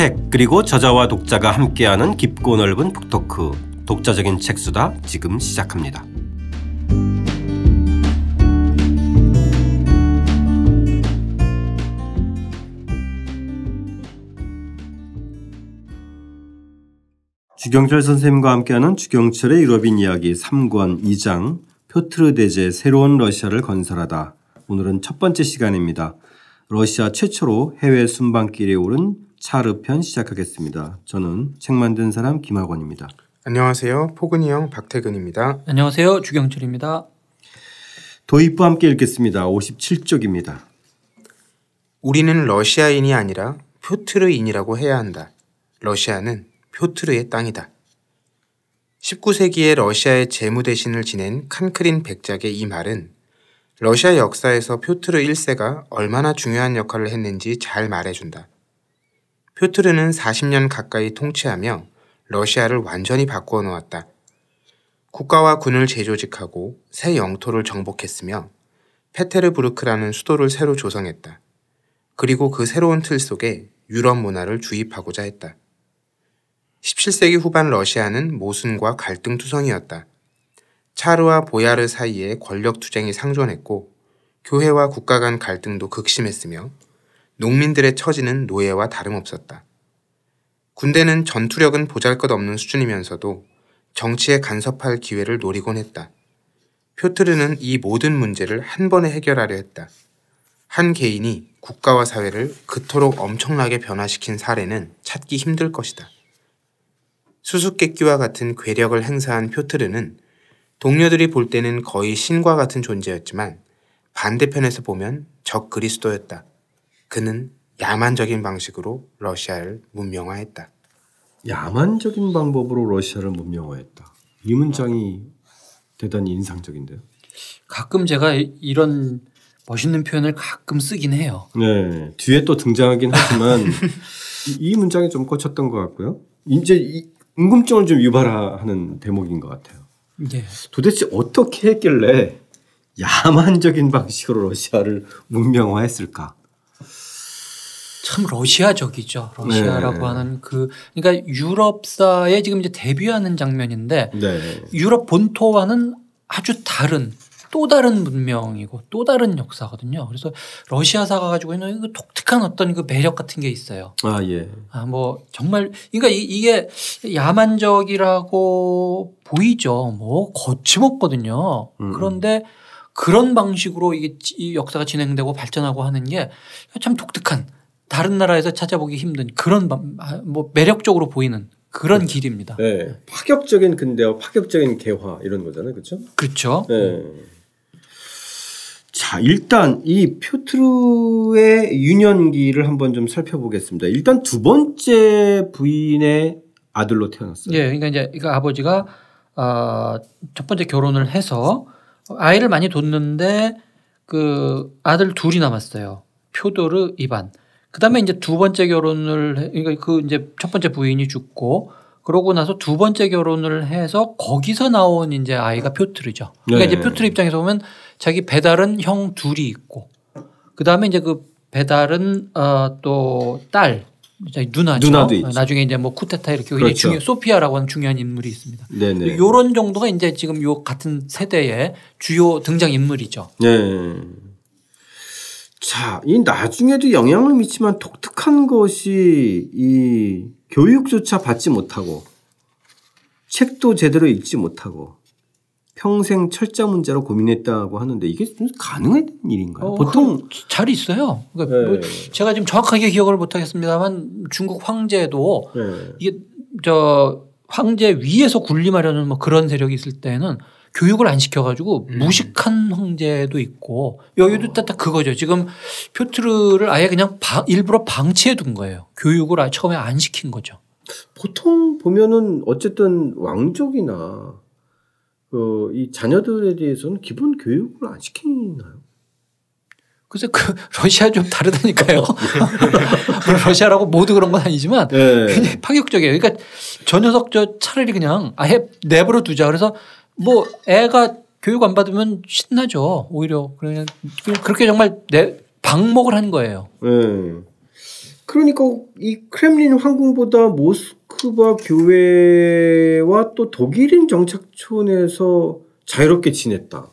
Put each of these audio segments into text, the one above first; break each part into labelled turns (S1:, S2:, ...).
S1: 책 그리고 저자와 독자가 함께하는 깊고 넓은 북토크 독자적인 책수다 지금 시작합니다. 주경철 선생님과 함께하는 주경철의 유럽인 이야기 3권 2장 표트르 대제 새로운 러시아를 건설하다. 오늘은 첫 번째 시간입니다. 러시아 최초로 해외 순방길에 오른 차르 편 시작하겠습니다. 저는 책 만든 사람 김학원입니다.
S2: 안녕하세요. 포근이 형 박태근입니다.
S3: 안녕하세요. 주경철입니다.
S1: 도입부 함께 읽겠습니다. 57쪽입니다.
S2: 우리는 러시아인이 아니라 표트르인이라고 해야 한다. 러시아는 표트르의 땅이다. 19세기에 러시아의 재무 대신을 지낸 칸크린 백작의 이 말은 러시아 역사에서 표트르 1세가 얼마나 중요한 역할을 했는지 잘 말해준다. 표트르는 40년 가까이 통치하며 러시아를 완전히 바꾸어 놓았다. 국가와 군을 재조직하고 새 영토를 정복했으며 페테르부르크라는 수도를 새로 조성했다. 그리고 그 새로운 틀 속에 유럽 문화를 주입하고자 했다. 17세기 후반 러시아는 모순과 갈등 투성이었다. 차르와 보야르 사이에 권력 투쟁이 상존했고 교회와 국가 간 갈등도 극심했으며 농민들의 처지는 노예와 다름없었다. 군대는 전투력은 보잘것없는 수준이면서도 정치에 간섭할 기회를 노리곤 했다. 표트르는 이 모든 문제를 한 번에 해결하려 했다. 한 개인이 국가와 사회를 그토록 엄청나게 변화시킨 사례는 찾기 힘들 것이다. 수수께끼와 같은 괴력을 행사한 표트르는 동료들이 볼 때는 거의 신과 같은 존재였지만 반대편에서 보면 적 그리스도였다. 그는 야만적인 방식으로 러시아를 문명화했다.
S1: 야만적인 방법으로 러시아를 문명화했다. 이 문장이 대단히 인상적인데요.
S3: 가끔 제가 이런 멋있는 표현을 가끔 쓰긴 해요.
S1: 네. 뒤에 또 등장하긴 하지만 이 문장이 좀 꽂혔던 것 같고요. 이제 이 궁금증을 좀 유발하는 대목인 것 같아요.
S3: 네.
S1: 도대체 어떻게 했길래 야만적인 방식으로 러시아를 문명화했을까?
S3: 참 러시아적이죠. 러시아라고
S1: 네.
S3: 하는 그 그러니까 유럽사에 지금 이제 데뷔하는 장면인데
S1: 네.
S3: 유럽 본토와는 아주 다른 또 다른 문명이고 또 다른 역사거든요. 그래서 러시아사가 가지고 있는 그 독특한 어떤 그 매력 같은 게 있어요.
S1: 아 예.
S3: 아, 뭐 정말 그러니까 이- 이게 야만적이라고 보이죠. 뭐 거침없거든요.
S1: 음.
S3: 그런데 그런 방식으로 이게 지- 이 역사가 진행되고 발전하고 하는 게 참 독특한 다른 나라에서 찾아보기 힘든 그런 방- 아, 뭐 매력적으로 보이는 그런 길입니다.
S1: 네. 파격적인 근대와 파격적인 개화 이런 거잖아요, 그렇죠?
S3: 그렇죠.
S1: 네. 자, 일단 이 표트르의 유년기를 한번 좀 살펴보겠습니다. 일단 두 번째 부인의 아들로 태어났어요.
S3: 예, 그러니까 이제 그 아버지가 어, 첫 번째 결혼을 해서 아이를 많이 뒀는데 그 아들 둘이 남았어요. 표도르 이반. 그다음에 이제 두 번째 결혼을 해- 그러니까 그 이제 첫 번째 부인이 죽고 그러고 나서 두 번째 결혼을 해서 거기서 나온 이제 아이가 표트르죠. 그러니까
S1: 네.
S3: 이제 표트르 입장에서 보면 자기 배달은 형 둘이 있고 그다음에 이제 그 배달은 어, 또딸 누나죠.
S1: 누나도 있죠.
S3: 나중에 이제 뭐 쿠데타 이렇게
S1: 그렇죠.
S3: 중요 소피아라고 하는 중요한 인물이 있습니다.
S1: 네네.
S3: 요런 정도가 이제 지금 요 같은 세대의 주요 등장 인물이죠.
S1: 네. 자, 이 나중에도 영향을 미치만 독특한 것이 이 교육조차 받지 못하고 책도 제대로 읽지 못하고 평생 철자 문제로 고민했다고 하는데 이게 좀 가능한 일인가요?
S3: 어,
S1: 보통
S3: 그, 잘 있어요. 그러니까
S1: 네.
S3: 뭐 제가 지금 정확하게 기억을 못 하겠습니다만 중국 황제도
S1: 네.
S3: 이게 저 황제 위에서 군림하려는 뭐 그런 세력이 있을 때는 교육을 안 시켜가지고
S2: 음.
S3: 무식한 황제도 있고 여기도 딱, 딱 그거죠. 지금 표트르를 아예 그냥 방- 일부러 방치해 둔 거예요. 교육을 아예 처음에 안 시킨 거죠.
S1: 보통 보면은 어쨌든 왕족이나 그 이 자녀들에 대해서는 기본 교육을 안 시키나요?
S3: 글쎄 그 러시아 좀 다르다니까요. 러시아라고 모두 그런 건 아니지만
S1: 네.
S3: 굉장히 파격적이에요. 그러니까 저 녀석 저 차라리 그냥 아예 내버려 두자. 그래서 뭐 애가 교육 안 받으면 신나죠. 오히려 그냥 그렇게 정말 내 방목을 한 거예요.
S1: 네. 그러니까 이 크렘린 황궁보다 모스크바 교회와 또 독일인 정착촌에서 자유롭게 지냈다.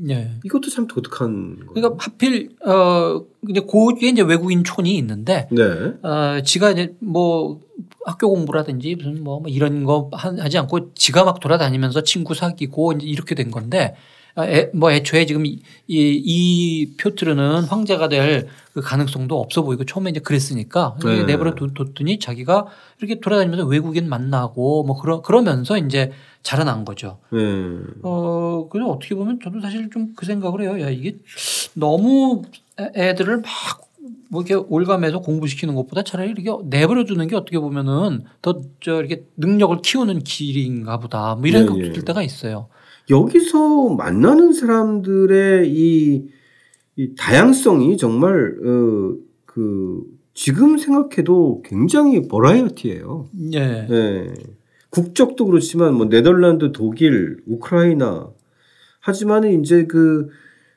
S3: 네.
S1: 이것도 참 독특한 거예요.
S3: 그러니까 하필 어 이제 고에 이제 외국인 촌이 있는데
S1: 네.
S3: 어 지가 이제 뭐 학교 공부라든지 무슨 뭐 이런 거 하- 하지 않고 지가 막 돌아다니면서 친구 사귀고 이제 이렇게 된 건데 아, 애, 뭐 애초에 지금 이, 이, 이 표트르는 황제가 될 그 가능성도 없어 보이고 처음에 이제 그랬으니까
S1: 네.
S3: 내버려 뒀- 뒀더니 자기가 이렇게 돌아다니면서 외국인 만나고 뭐 그러, 그러면서 이제 자라난 거죠.
S1: 네.
S3: 어, 그래서 어떻게 보면 저도 사실 좀 그 생각을 해요. 야, 이게 너무 애- 애들을 막 뭐 이렇게 올감해서 공부시키는 것보다 차라리 이렇게 내버려 두는 게 어떻게 보면은 더 저 이렇게 능력을 키우는 길인가 보다. 뭐 이런
S1: 예,
S3: 생각도
S1: 예.
S3: 들 때가 있어요.
S1: 여기서 만나는 사람들의 이, 이 다양성이 정말 어, 그 지금 생각해도 굉장히 버라이어티예요.
S3: 예.
S1: 네. 국적도 그렇지만 뭐 네덜란드, 독일, 우크라이나 하지만 이제 그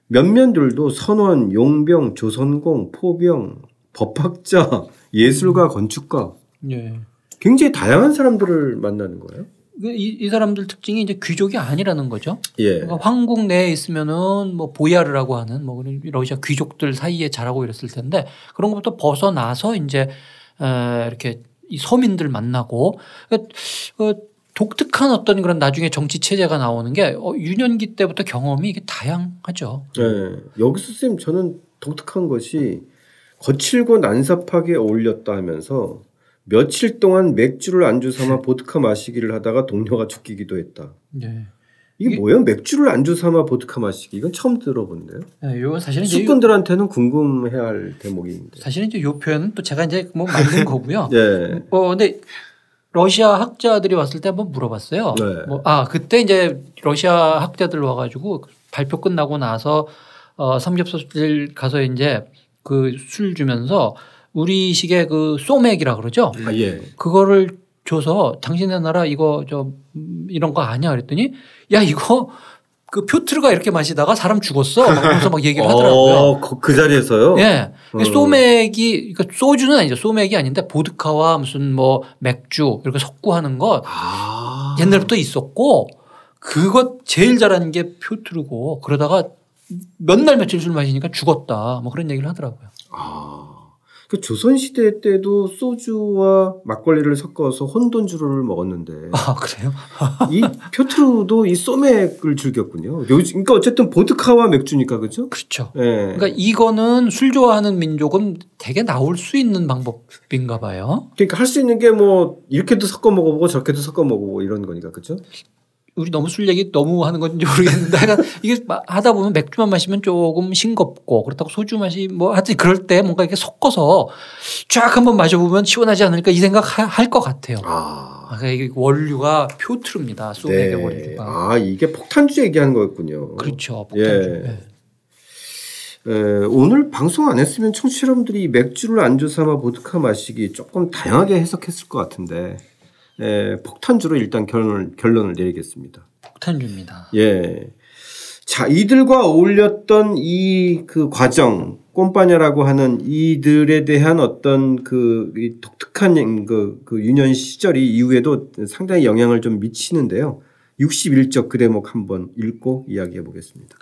S1: 면면들도 선원, 용병, 조선공, 포병, 법학자, 예술가, 건축가
S3: 예.
S1: 굉장히 다양한 사람들을 만나는 거예요.
S3: 이, 이 사람들 특징이 이제 귀족이 아니라는 거죠.
S1: 예.
S3: 그러니까 황궁 내에 있으면은 뭐 보야르라고 하는 뭐 러시아 귀족들 사이에 자라고 이랬을 텐데 그런 것부터 벗어나서 이제 에 이렇게 이 서민들 만나고 그, 그 독특한 어떤 그런 나중에 정치 체제가 나오는 게 어, 유년기 때부터 경험이 이게 다양하죠.
S1: 네. 여기서 쌤 저는 독특한 것이 거칠고 난삽하게 어울렸다 하면서 며칠 동안 맥주를 안주 삼아 보드카 마시기를 하다가 동료가 죽기도 했다.
S3: 네.
S1: 이게
S3: 이게-
S1: 뭐예요? 맥주를 안주 삼아 보드카 마시기 이건 처음 들어본데요.
S3: 네, 이건 사실은 이제 요-
S1: 숙군들한테는 궁금해야 할 대목인데.
S3: 사실은 이제 요 표현은 또 제가 이제 뭐 만든 거고요.
S1: 예.
S3: 어 근데 러시아 학자들이 왔을 때 한번 물어봤어요.
S1: 네.
S3: 뭐, 아 그때 이제 러시아 학자들 와가지고 발표 끝나고 나서 어, 삼겹살 가서 이제 그 술 주면서 우리식의 그 소맥이라 그러죠.
S1: 아 예.
S3: 그거를 줘서 당신네 나라 이거 저 음, 이런 거 아니야 그랬더니 야 이거 그 표트르가 이렇게 마시다가 사람 죽었어. 막 그러면서 막 얘기를 하더라고요.
S1: 어, 그, 그 자리에서요.
S3: 예.
S1: 어.
S3: 소맥이 그러니까 소주는 아니죠. 소맥이 아닌데 보드카와 무슨 뭐 맥주 이렇게 섞고 하는 거
S1: 아.
S3: 옛날부터 있었고 그것 제일 잘하는 게 표트르고 그러다가 몇 날 며칠 술 마시니까 죽었다. 뭐 그런 얘기를 하더라고요.
S1: 아. 그 조선 시대 때도 소주와 막걸리를 섞어서 혼돈주를 먹었는데
S3: 아 그래요?
S1: 이 표트루도 이 소맥을 즐겼군요. 요즘 그러니까 어쨌든 보드카와 맥주니까 그렇죠?
S3: 그렇죠.
S1: 예.
S3: 그러니까 이거는 술 좋아하는 민족은 되게 나올 수 있는 방법인가 봐요.
S1: 그러니까 할 수 있는 게 뭐 이렇게도 섞어 먹어보고 저렇게도 섞어 먹어보고 이런 거니까 그렇죠?
S3: 우리 너무 술 얘기 너무 하는 건지 모르겠는데 하여간 이게 마- 하다 보면 맥주만 마시면 조금 싱겁고 그렇다고 소주 맛이 뭐 하여튼 그럴 때 뭔가 이렇게 섞어서 쫙 한번 마셔보면 시원하지 않을까 이 생각 할 것 같아요.
S1: 아.
S3: 아, 이게 원류가 표트루입니다. 소맥의 원류가.
S1: 아 이게 폭탄주 얘기하는 거였군요.
S3: 그렇죠.
S1: 예.
S3: 폭탄주. 예.
S1: 에, 오늘 방송 안 했으면 청취자 여러분들이 맥주를 안주 삼아 보드카 마시기 조금 다양하게 해석했을 것 같은데 에, 폭탄주로 일단 결론을, 결론을 내리겠습니다.
S3: 폭탄주입니다.
S1: 예. 자, 이들과 어울렸던 이 그 과정, 꼼빠냐라고 하는 이들에 대한 어떤 그, 이 독특한 그, 그 유년 시절이 이후에도 상당히 영향을 좀 미치는데요. 61적 그 대목 한번 읽고 이야기해 보겠습니다.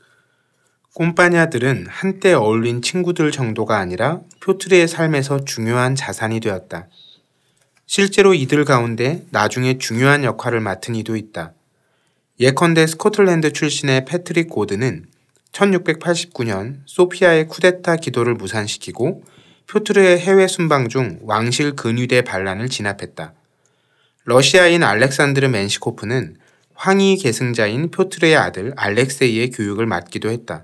S2: 꼼파냐들은 한때 어울린 친구들 정도가 아니라 표트르의 삶에서 중요한 자산이 되었다. 실제로 이들 가운데 나중에 중요한 역할을 맡은 이도 있다. 예컨대 스코틀랜드 출신의 패트릭 고드는 1689년 소피아의 쿠데타 기도를 무산시키고 표트르의 해외 순방 중 왕실 근위대 반란을 진압했다. 러시아인 알렉산드르 맨시코프는 황희 계승자인 표트르의 아들 알렉세이의 교육을 맡기도 했다.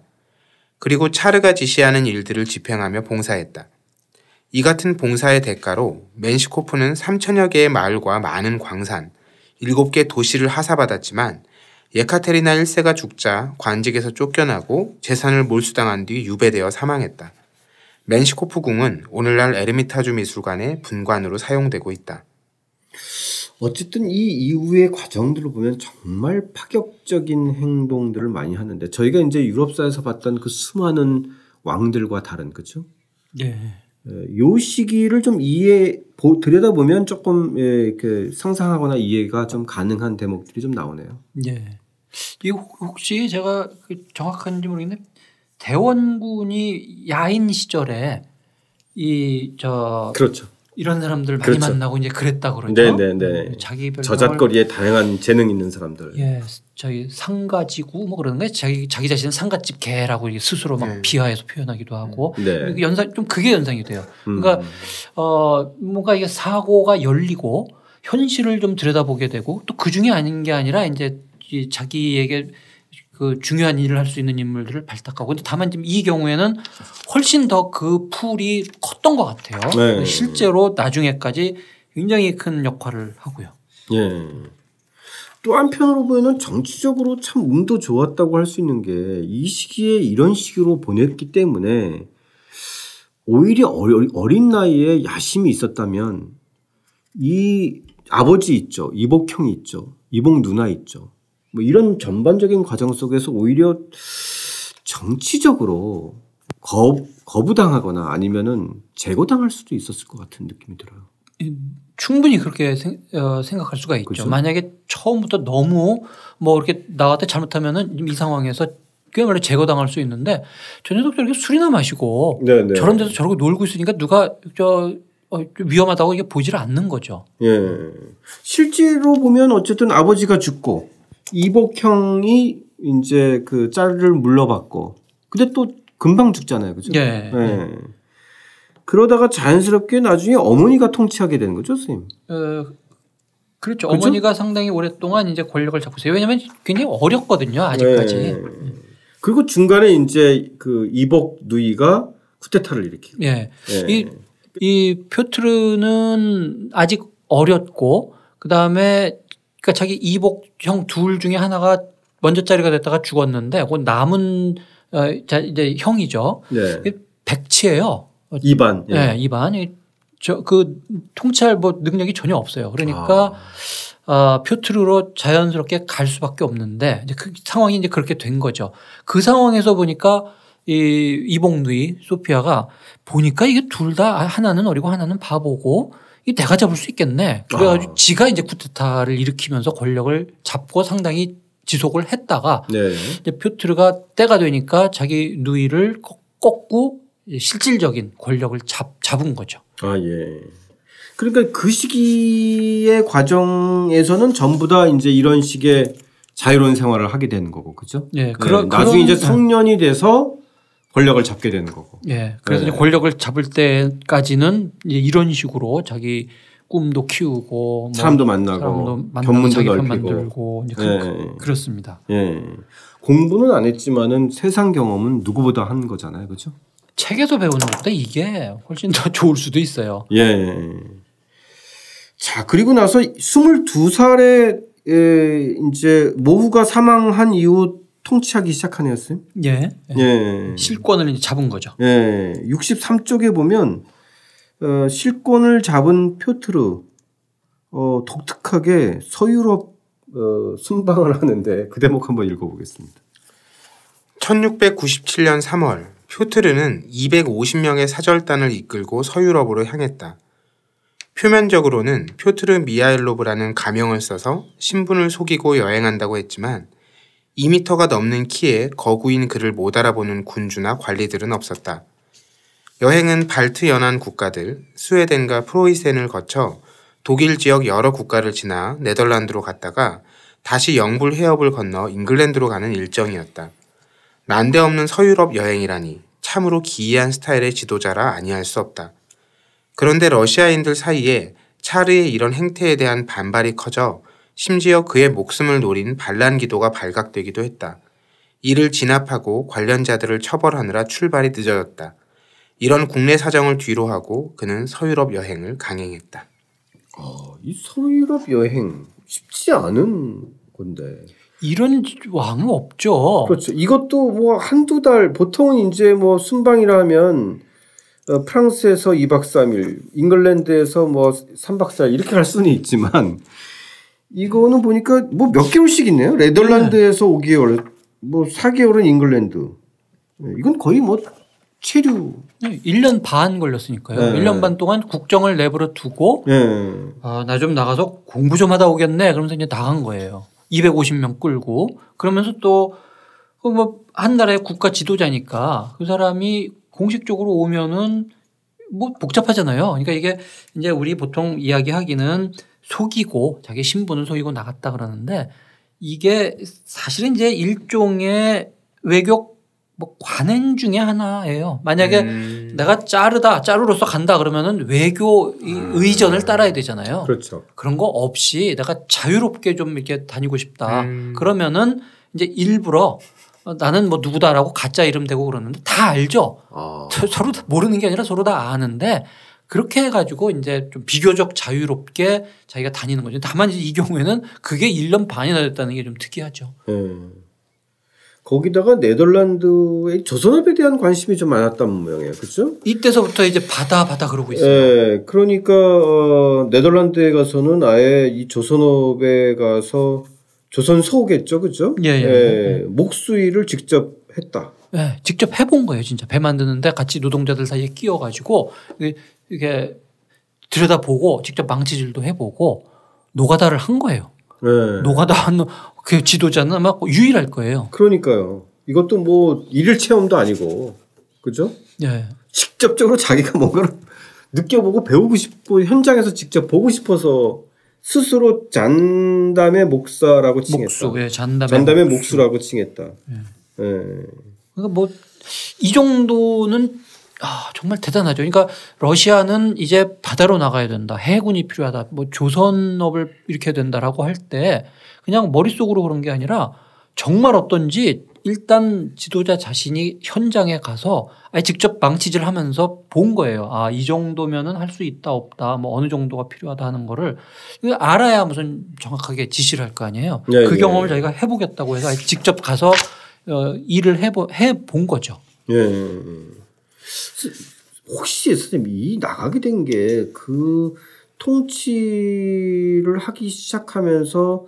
S2: 그리고 차르가 지시하는 일들을 집행하며 봉사했다. 이 같은 봉사의 대가로 맨시코프는 3천여 개의 마을과 많은 광산, 7개 도시를 하사받았지만 예카테리나 1세가 죽자 관직에서 쫓겨나고 재산을 몰수당한 뒤 유배되어 사망했다. 맨시코프 궁은 오늘날 에르미타주 미술관의 분관으로 사용되고 있다.
S1: 어쨌든 이 이후의 과정들을 보면 정말 파격적인 행동들을 많이 하는데 저희가 이제 유럽사에서 봤던 그 수많은 왕들과 다른 그죠?
S3: 예.
S1: 예, 요 시기를 좀 이해 보, 들여다보면 조금 예, 그 상상하거나 이해가 좀 가능한 대목들이 좀 나오네요.
S3: 예. 이 혹- 혹시 제가 그 정확한지 모르겠는데 대원군이 야인 시절에 이 저
S1: 그렇죠.
S3: 이런 사람들 많이
S1: 그렇죠.
S3: 만나고 이제 그랬다 그러죠.
S1: 네, 네, 네.
S3: 자기 별명을
S1: 저잣거리에 다양한 재능 있는 사람들.
S3: 예, 저희 상가지구 뭐 그러는 거예요. 자기 자기 자신은 상가집 개라고 이렇게 스스로 막
S2: 네.
S3: 비하해서 표현하기도 하고
S1: 네.
S3: 이게 연상 좀 그게 연상이 돼요. 그러니까
S1: 음.
S3: 어 뭔가 이게 사고가 열리고 현실을 좀 들여다보게 되고 또 그 중에 아닌 게 아니라 이제 이 자기에게 그 중요한 일을 할 수 있는 인물들을 발탁하고 근데 다만 지금 이 경우에는 훨씬 더 그 풀이 컸던 것 같아요.
S1: 네.
S3: 실제로 나중에까지 굉장히 큰 역할을 하고요.
S1: 예. 또 한편으로 보면 정치적으로 참 운도 좋았다고 할 수 있는 게 이 시기에 이런 식으로 보냈기 때문에 오히려 어린 나이에 야심이 있었다면 이 아버지 있죠. 이복형이 있죠. 이복 누나 있죠. 뭐 이런 전반적인 과정 속에서 오히려 정치적으로 거, 거부당하거나 아니면은 제거당할 수도 있었을 것 같은 느낌이 들어요.
S3: 충분히 그렇게 생, 어, 생각할 수가 있죠.
S1: 그죠?
S3: 만약에 처음부터 너무 뭐 이렇게 나한테 잘못하면은 이 상황에서 그야말로 제거당할 수 있는데 저 녀석 저렇게 술이나 마시고
S1: 네,
S3: 저런 데서 저러고 놀고 있으니까 누가 저 어, 좀 위험하다고 이게 보지를 않는 거죠.
S1: 예. 실제로 보면 어쨌든 아버지가 죽고 이복형이 이제 그 짤을 물러받고 근데 또 금방 죽잖아요. 그죠?
S3: 예.
S1: 예. 그러다가 자연스럽게 나중에 어머니가 통치하게 되는 거죠, 선생님.
S3: 어, 그렇죠.
S1: 그죠?
S3: 어머니가 상당히 오랫동안 이제 권력을 잡고 있어요. 왜냐하면 굉장히 어렸거든요. 아직까지.
S1: 예. 그리고 중간에 이제 그 이복 누이가 쿠데타를 일으키고.
S3: 예.
S1: 예.
S3: 이, 이 표트르는 아직 어렸고 그 다음에 그러니까 자기 이복 형 둘 중에 하나가 먼저 자리가 됐다가 죽었는데 그 남은 어, 자 이제 형이죠.
S1: 네.
S3: 백치예요.
S1: 이반.
S3: 예, 이반. 저 그 통찰 뭐 능력이 전혀 없어요. 그러니까 아, 표트르로 자연스럽게 갈 수밖에 없는데 이제 그 상황이 이제 그렇게 된 거죠. 그 상황에서 보니까 이 이봉누이 소피아가 보니까 이게 둘 다 하나는 어리고 하나는 바보고 이 내가 잡을 수 있겠네. 그래가지고
S1: 아.
S3: 지가 이제 쿠데타를 일으키면서 권력을 잡고 상당히 지속을 했다가
S1: 네.
S3: 이제 표트르가 때가 되니까 자기 누이를 꺾- 꺾고 실질적인 권력을 잡, 잡은 거죠.
S1: 아, 예. 그러니까 그 시기의 과정에서는 전부 다 이제 이런 식의 자유로운 생활을 하게 되는 거고, 그죠?
S3: 예,
S1: 네,
S3: 그런
S1: 나중에
S3: 그런-
S1: 이제 성년이 돼서 권력을 잡게 되는 거고.
S3: 예. 그래서
S1: 네.
S3: 권력을 잡을 때까지는 이제 이런 식으로 자기 꿈도 키우고 뭐
S1: 사람도 만나고,
S3: 사람도 만나고
S1: 견문도
S3: 자기
S1: 넓히고.
S3: 만들고 이제 그,
S1: 네.
S3: 그, 그 렇습니다.
S1: 예. 공부는 안 했지만은 세상 경험은 누구보다 한 거잖아요, 그죠?
S3: 책에서 배우는 것보다 이게 훨씬 더 좋을 수도 있어요.
S1: 예. 자, 그리고 나서 22살에 에, 이제 모후가 사망한 이후 통치하기 시작하네요, 쌤.
S3: 예.
S1: 예.
S3: 실권을 이제 잡은 거죠.
S1: 예. 63쪽에 보면 어, 실권을 잡은 표트르 어, 독특하게 서유럽 어, 순방을 하는데 그 대목 한번 읽어보겠습니다.
S2: 1697년 3월 표트르는 250명의 사절단을 이끌고 서유럽으로 향했다. 표면적으로는 표트르 미하일로브라는 가명을 써서 신분을 속이고 여행한다고 했지만 2미터가 넘는 키에 거구인 그를 못 알아보는 군주나 관리들은 없었다. 여행은 발트 연안 국가들, 스웨덴과 프로이센을 거쳐 독일 지역 여러 국가를 지나 네덜란드로 갔다가 다시 영불 해협을 건너 잉글랜드로 가는 일정이었다. 난데없는 서유럽 여행이라니 참으로 기이한 스타일의 지도자라 아니할 수 없다. 그런데 러시아인들 사이에 차르의 이런 행태에 대한 반발이 커져 심지어 그의 목숨을 노린 반란 기도가 발각되기도 했다. 이를 진압하고 관련자들을 처벌하느라 출발이 늦어졌다. 이런 국내 사정을 뒤로하고 그는 서유럽 여행을 강행했다.
S1: 어, 이 서유럽 여행 쉽지 않은 건데.
S3: 이런 왕은 없죠.
S1: 그렇죠. 이것도 뭐 한두 달 보통은 이제 뭐 순방이라 하면 어, 프랑스에서 2박 3일, 잉글랜드에서 뭐 3박 4일 이렇게 갈 수는 있지만 이거는 보니까 뭐 몇 개월씩 있네요. 네덜란드에서 5개월, 뭐 4개월은 잉글랜드. 네, 이건 거의 뭐 체류.
S3: 1년 반 걸렸으니까요.
S1: 네.
S3: 1년 반 동안 국정을 내버려 두고
S1: 예.
S3: 아, 나 좀 나가서 공부 좀 하다 오겠네. 그러면서 이제 나간 거예요. 250명 끌고 그러면서 또 뭐 한 나라의 국가 지도자니까 그 사람이 공식적으로 오면은 뭐 복잡하잖아요. 그러니까 이게 이제 우리 보통 이야기하기는 속이고 자기 신분을 속이고 나갔다 그러는데 이게 사실은 이제 일종의 외교 뭐 관행 중에 하나예요. 만약에
S2: 음.
S3: 내가 짜르다 짜르로서 간다 그러면은 외교 이 의전을 따라야 되잖아요.
S1: 그렇죠.
S3: 그런 거 없이 내가 자유롭게 좀 이렇게 다니고 싶다.
S2: 음.
S3: 그러면은 이제 일부러 어, 나는 뭐 누구다라고 가짜 이름 대고 그러는데 다 알죠.
S1: 아.
S3: 서- 서로 다 모르는 게 아니라 서로 다 아는데 그렇게 해가지고 이제 좀 비교적 자유롭게 자기가 다니는 거죠. 다만 이제 이 경우에는 그게 1년 반이나 됐다는 게 좀 특이하죠.
S1: 예. 거기다가 네덜란드의 조선업에 대한 관심이 좀 많았던 모양이에요. 그렇죠?
S3: 이때서부터 이제 받아 받아 그러고 있어요.
S1: 예. 그러니까 어, 네덜란드에 가서는 아예 이 조선업에 가서 조선 소겠죠, 그죠?
S3: 예, 예.
S1: 목수일을 직접 했다.
S3: 네, 직접 해본 거예요, 진짜. 배 만드는데 같이 노동자들 사이에 끼어가지고 이게- 들여다보고 직접 망치질도 해보고 노가다를 한 거예요.
S1: 예.
S3: 노가다 한 그 지도자는 아마 유일할 거예요.
S1: 그러니까요. 이것도 뭐 일일 체험도 아니고, 그죠?
S3: 예.
S1: 직접적으로 자기가 뭔가를 느껴보고 배우고 싶고 현장에서 직접 보고 싶어서 스스로 잔담의 목사라고 칭했다.
S3: 목수, 예, 잔담의,
S1: 잔담의
S3: 목수.
S1: 목수라고 칭했다. 예.
S3: 그러니까 뭐 이 정도는 아, 정말 대단하죠. 그러니까 러시아는 이제 바다로 나가야 된다. 해군이 필요하다. 뭐 조선업을 일으켜야 된다라고 할 때 그냥 머릿속으로 그런 게 아니라 정말 어떤지 일단 지도자 자신이 현장에 가서 아예 직접 망치질 하면서 본 거예요. 아, 이 정도면은 할 수 있다 없다. 뭐 어느 정도가 필요하다 하는 거를 알아야 무슨 정확하게 지시를 할 거 아니에요.
S1: 네,
S3: 그
S1: 네.
S3: 경험을 자기가 해보겠다고 해서 아예 직접 가서 어, 일을 해본 거죠.
S1: 예. 혹시 선생님 이 나가게 된 게 그 통치를 하기 시작하면서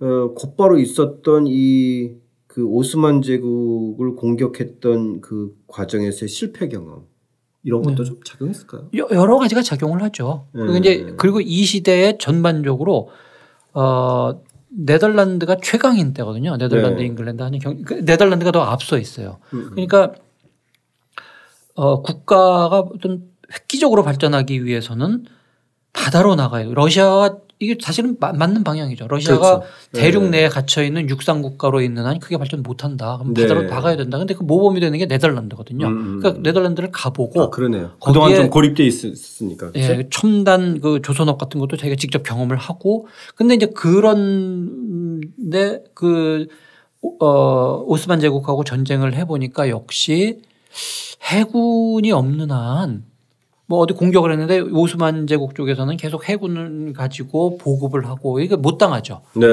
S1: 어, 곧바로 있었던 이 그 오스만 제국을 공격했던 그 과정에서의 실패 경험 이런 것도
S3: 네.
S1: 좀 작용했을까요?
S3: 여- 여러 가지가 작용을 하죠. 그리고
S1: 네.
S3: 이제 그리고 이 시대에 전반적으로 어 네덜란드가 최강인 때거든요. 네덜란드,
S1: 네.
S3: 잉글랜드 하는 경그 네덜란드가 더 앞서 있어요.
S1: 음.
S3: 그러니까 어 국가가 어떤 획기적으로 발전하기 위해서는 바다로 나가요. 러시아가 이게 사실은 마- 맞는 방향이죠. 러시아가
S1: 그렇죠.
S3: 대륙
S1: 네.
S3: 내에 갇혀 있는 육상 국가로 있는 한 크게 발전 못 한다. 그럼 바다로
S1: 네.
S3: 나가야 된다. 근데 그 모범이 되는 게 네덜란드거든요.
S1: 음, 음.
S3: 그러니까 네덜란드를 가보고
S1: 아, 그러네요. 그동안 좀 고립돼 있었으니까. 그죠?
S3: 예, 첨단 그 조선업 같은 것도 자기가 직접 경험을 하고 근데 이제 그런데 그 어, 오스만 제국하고 전쟁을 해 보니까 역시 해군이 없는 한 뭐 어디 공격을 했는데 오스만 제국 쪽에서는 계속 해군을 가지고 보급을 하고 이게 못 당하죠.
S1: 네.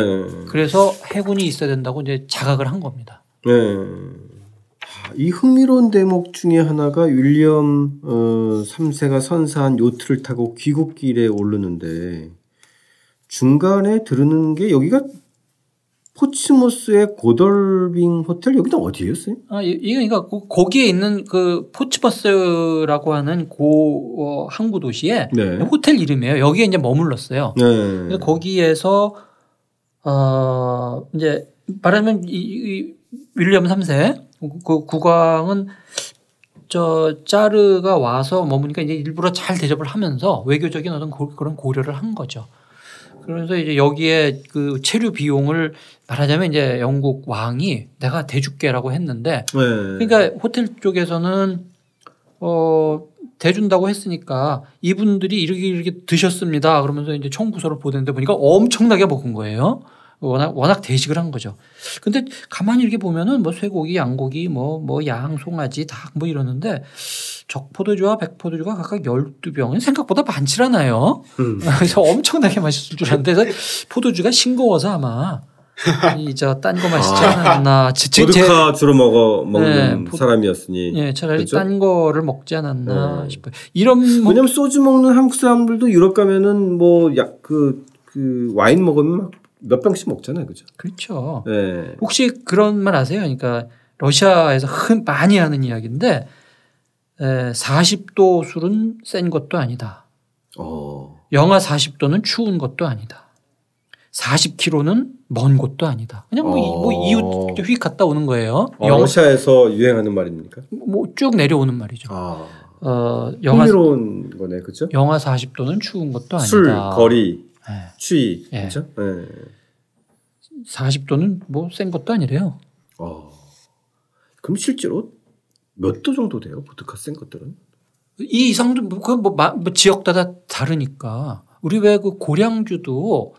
S3: 그래서 해군이 있어야 된다고 이제 자각을 한 겁니다.
S1: 네. 아, 이 흥미로운 대목 중에 하나가 윌리엄 어, 3세가 선사한 요트를 타고 귀국길에 오르는데 중간에 들으는 게 여기가 포츠모스의 고덜빙 호텔 여기는 어디였어요?
S3: 아, 이- 이거 그러니까 거- 거기에 있는 그 포츠버스라고 하는 고 어, 항구 도시에
S1: 네.
S3: 호텔 이름이에요. 여기에 이제 머물렀어요.
S1: 네.
S3: 거기에서 어 이제 말하면 이, 이 윌리엄 3세 그 국왕은 저 짜르가 와서 머무니까 이제 일부러 잘 대접을 하면서 외교적인 어떤 고, 그런 고려를 한 거죠. 그래서 이제 여기에 그 체류 비용을 말하자면 이제 영국 왕이 내가 대줄게라고 했는데
S1: 네.
S3: 그러니까 호텔 쪽에서는 어 대준다고 했으니까 이분들이 이렇게 이렇게 드셨습니다. 그러면서 이제 청구서를 보냈는데 보니까 엄청나게 먹은 거예요. 워낙 워낙 대식을 한 거죠. 근데 가만히 이렇게 보면은 뭐 쇠고기, 양고기, 뭐 뭐 양, 송아지, 닭 뭐 이러는데 적포도주와 백포도주가 각각 12병. 생각보다 많지 않아요.
S1: 음.
S3: 그래서 엄청나게 맛있을 줄 알았는데 포도주가 싱거워서 아마 이저딴거 맛있지 않았나. 제, 제, 제-
S1: 보드카 주로 먹어 먹는
S3: 네, 포-
S1: 사람이었으니.
S3: 예, 차라리
S1: 그렇죠?
S3: 딴 거를 먹지 않았나
S1: 네.
S3: 싶어요. 이런 뭐
S1: 왜냐면 소주 먹는 한국 사람들도 유럽 가면은 뭐 약 그 그 와인 먹으면 막 몇 병씩 먹잖아요, 그죠?
S3: 그렇죠.
S1: 네.
S3: 혹시 그런 말 아세요? 그러니까 러시아에서 흔 많이 하는 이야기인데 에, 40도 술은 센 것도 아니다.
S1: 어.
S3: 영하 40도는 추운 것도 아니다. 40km는 먼 곳도 아니다. 그냥 뭐, 이- 뭐
S1: 어.
S3: 이웃 휙 갔다 오는 거예요.
S1: 어,
S3: 영,
S1: 러시아에서 유행하는 말입니까?
S3: 뭐 쭉 내려오는 말이죠.
S1: 아.
S3: 어, 영하
S1: 흥미로운 거네, 그죠?
S3: 영하 40도는 추운 것도 아니다.
S1: 술, 거리,
S3: 예.
S1: 추위,
S3: 예.
S1: 그죠? 예.
S3: 40도는 뭐 센 것도 아니래요.
S1: 어. 그럼 실제로 몇 도 정도 돼요? 보드카 센 것들은?
S3: 이 이상도 뭐, 그건 뭐, 마- 뭐 지역마다 다르니까 우리 왜 그 고량주도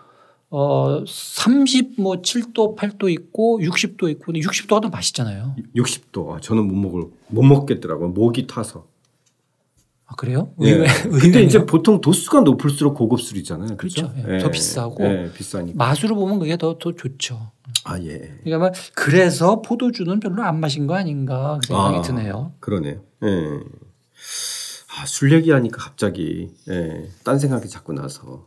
S3: 어, 30, 뭐 7도, 8도 있고 60도 있고 근데 60도가 더 맛있잖아요.
S1: 60도. 아, 저는 못 먹을 못 먹겠더라고요. 목이 타서.
S3: 아, 그래요?
S1: 예.
S3: 의외,
S1: 근데. 이제 보통 도수가 높을수록 고급 술이잖아요.
S3: 그렇죠.
S1: 그죠?
S3: 예. 더 비싸고.
S1: 예, 비싸니까.
S3: 맛으로 보면 그게 더, 더 좋죠.
S1: 아, 예.
S3: 그러니까 막 그래서 포도주는 별로 안 마신 거 아닌가 그 생각이
S1: 아.
S3: 드네요.
S1: 그러네요. 예. 아, 술 얘기하니까 갑자기 예, 딴 생각이 자꾸 나서.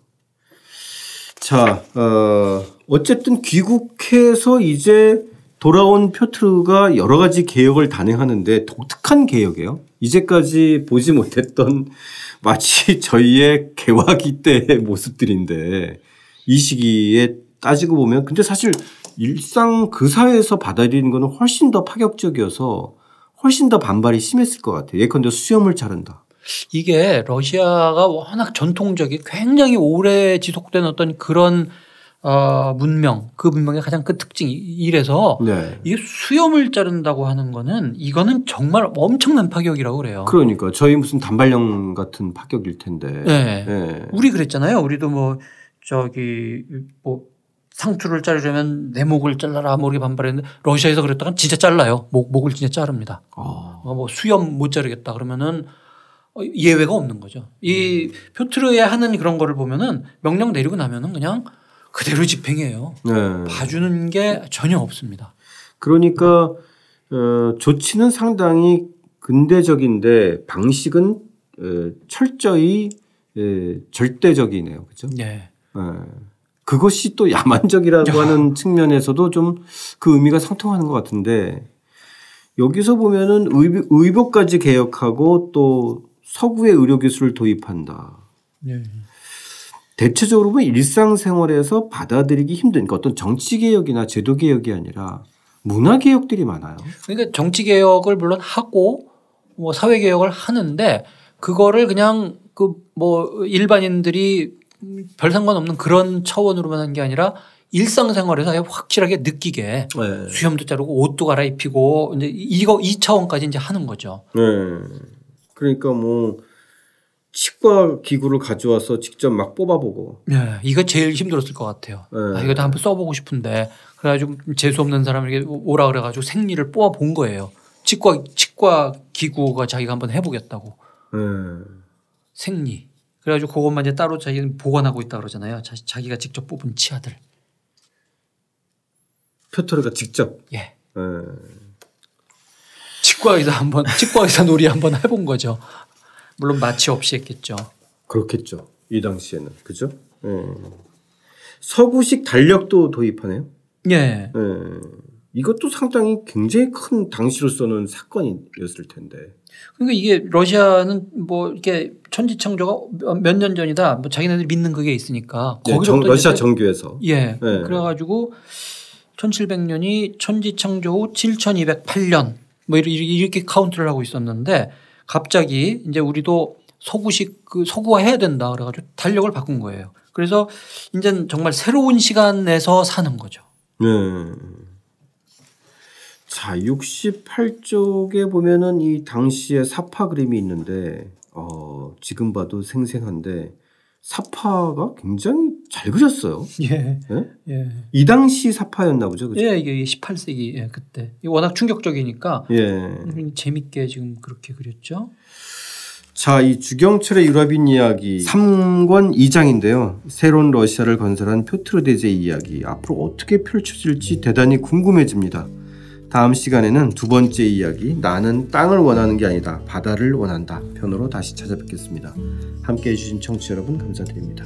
S1: 자, 어, 어쨌든 귀국해서 이제 돌아온 표트르가 여러 가지 개혁을 단행하는데 독특한 개혁이에요. 이제까지 보지 못했던 마치 저희의 개화기 때의 모습들인데 이 시기에 따지고 보면 근데 사실 일상 그 사회에서 받아들이는 거는 훨씬 더 파격적이어서 훨씬 더 반발이 심했을 것 같아요. 예컨대 수염을 자른다.
S3: 이게 러시아가 워낙 전통적인 굉장히 오래 지속된 어떤 그런 어, 문명 그 문명의 가장 큰 특징이 이래서
S1: 네.
S3: 이게 수염을 자른다고 하는 거는 이거는 정말 엄청난 파격이라고 그래요.
S1: 그러니까 저희 무슨 단발령 같은 파격일 텐데.
S3: 네.
S1: 네.
S3: 우리 그랬잖아요. 우리도 뭐 저기 뭐 상투를 자르려면 내 목을 잘라라 모르게 반발했는데 러시아에서 그랬다가 진짜 잘라요. 목 목을 진짜 자릅니다.
S1: 어.
S3: 어, 뭐 수염 못 자르겠다 그러면은 어, 예외가 없는 거죠. 이 표트르에 하는 그런 거를 보면은 명령 내리고 나면은 그냥 그대로 집행해요.
S1: 네.
S3: 봐주는 게 전혀 없습니다.
S1: 그러니까 어, 조치는 상당히 근대적인데 방식은 어, 철저히 에, 절대적이네요. 그죠?
S3: 네.
S1: 예. 그것이 또 야만적이라고 하는 측면에서도 좀 그 의미가 상통하는 것 같은데 여기서 보면은 의복, 의복까지 개혁하고 또 서구의 의료 기술을 도입한다.
S3: 네.
S1: 대체적으로 보면 일상생활에서 받아들이기 힘든 그러니까 어떤 정치 개혁이나 제도 개혁이 아니라 문화 개혁들이 많아요.
S3: 그러니까 정치 개혁을 물론 하고 뭐 사회 개혁을 하는데 그거를 그냥 그 뭐 일반인들이 별 상관없는 그런 차원으로만 한 게 아니라 일상생활에서 확실하게 느끼게
S1: 네.
S3: 수염도 자르고 옷도 갈아입히고 이제 이거 이 차원까지 이제 하는 거죠.
S1: 네. 그러니까 뭐 치과 기구를 가져와서 직접 막 뽑아보고.
S3: 네, 이거 제일 힘들었을 것 같아요.
S1: 네.
S3: 아, 이거 다 한번 써보고 싶은데 그래가지고 재수 없는 사람에게 오라 그래가지고 생리를 뽑아 본 거예요. 치과 치과 기구가 자기가 한번 해보겠다고
S1: 네.
S3: 생리. 그래가지고 그것만 이제 따로 자기는 보관하고 있다 그러잖아요. 자, 자기가 직접 뽑은 치아들.
S1: 표터르가 직접.
S3: 예.
S1: 네.
S3: 치과 의사 한번 치과 의사 놀이 한번 해본 거죠. 물론 마취 없이 했겠죠.
S1: 그렇겠죠. 이 당시에는 그죠? 네. 서구식 달력도 도입하네요.
S3: 예.
S1: 네. 이것도 상당히 굉장히 큰 당시로서는 사건이었을 텐데.
S3: 그러니까 이게 러시아는 뭐 이렇게 천지창조가 몇 년 전이다. 뭐 자기네들 믿는 그게 있으니까
S1: 네, 정, 러시아 정교에서.
S3: 예.
S1: 네.
S3: 그래가지고 1700년이 천지창조 후 7208년 뭐 이렇게 카운트를 하고 있었는데 갑자기 이제 우리도 서구식 그 서구화 해야 된다 그래가지고 달력을 바꾼 거예요. 그래서 이제 정말 새로운 시간에서 사는 거죠.
S1: 네. 자, 68쪽에 보면은 이 당시의 사파 그림이 있는데, 어, 지금 봐도 생생한데, 사파가 굉장히 잘 그렸어요.
S3: 예.
S1: 예?
S3: 예.
S1: 이 당시 사파였나 보죠. 그죠?
S3: 예, 이게 18세기 예, 그때. 워낙 충격적이니까
S1: 예.
S3: 재밌게 지금 그렇게 그렸죠.
S1: 자, 이 주경철의 유럽인 이야기 3권 2장인데요. 새로운 러시아를 건설한 표트르 대제의 이야기 앞으로 어떻게 펼쳐질지 대단히 궁금해집니다. 다음 시간에는 두 번째 이야기 나는 땅을 원하는 게 아니다. 바다를 원한다. 편으로 다시 찾아뵙겠습니다. 함께 해주신 청취 자 여러분 감사드립니다.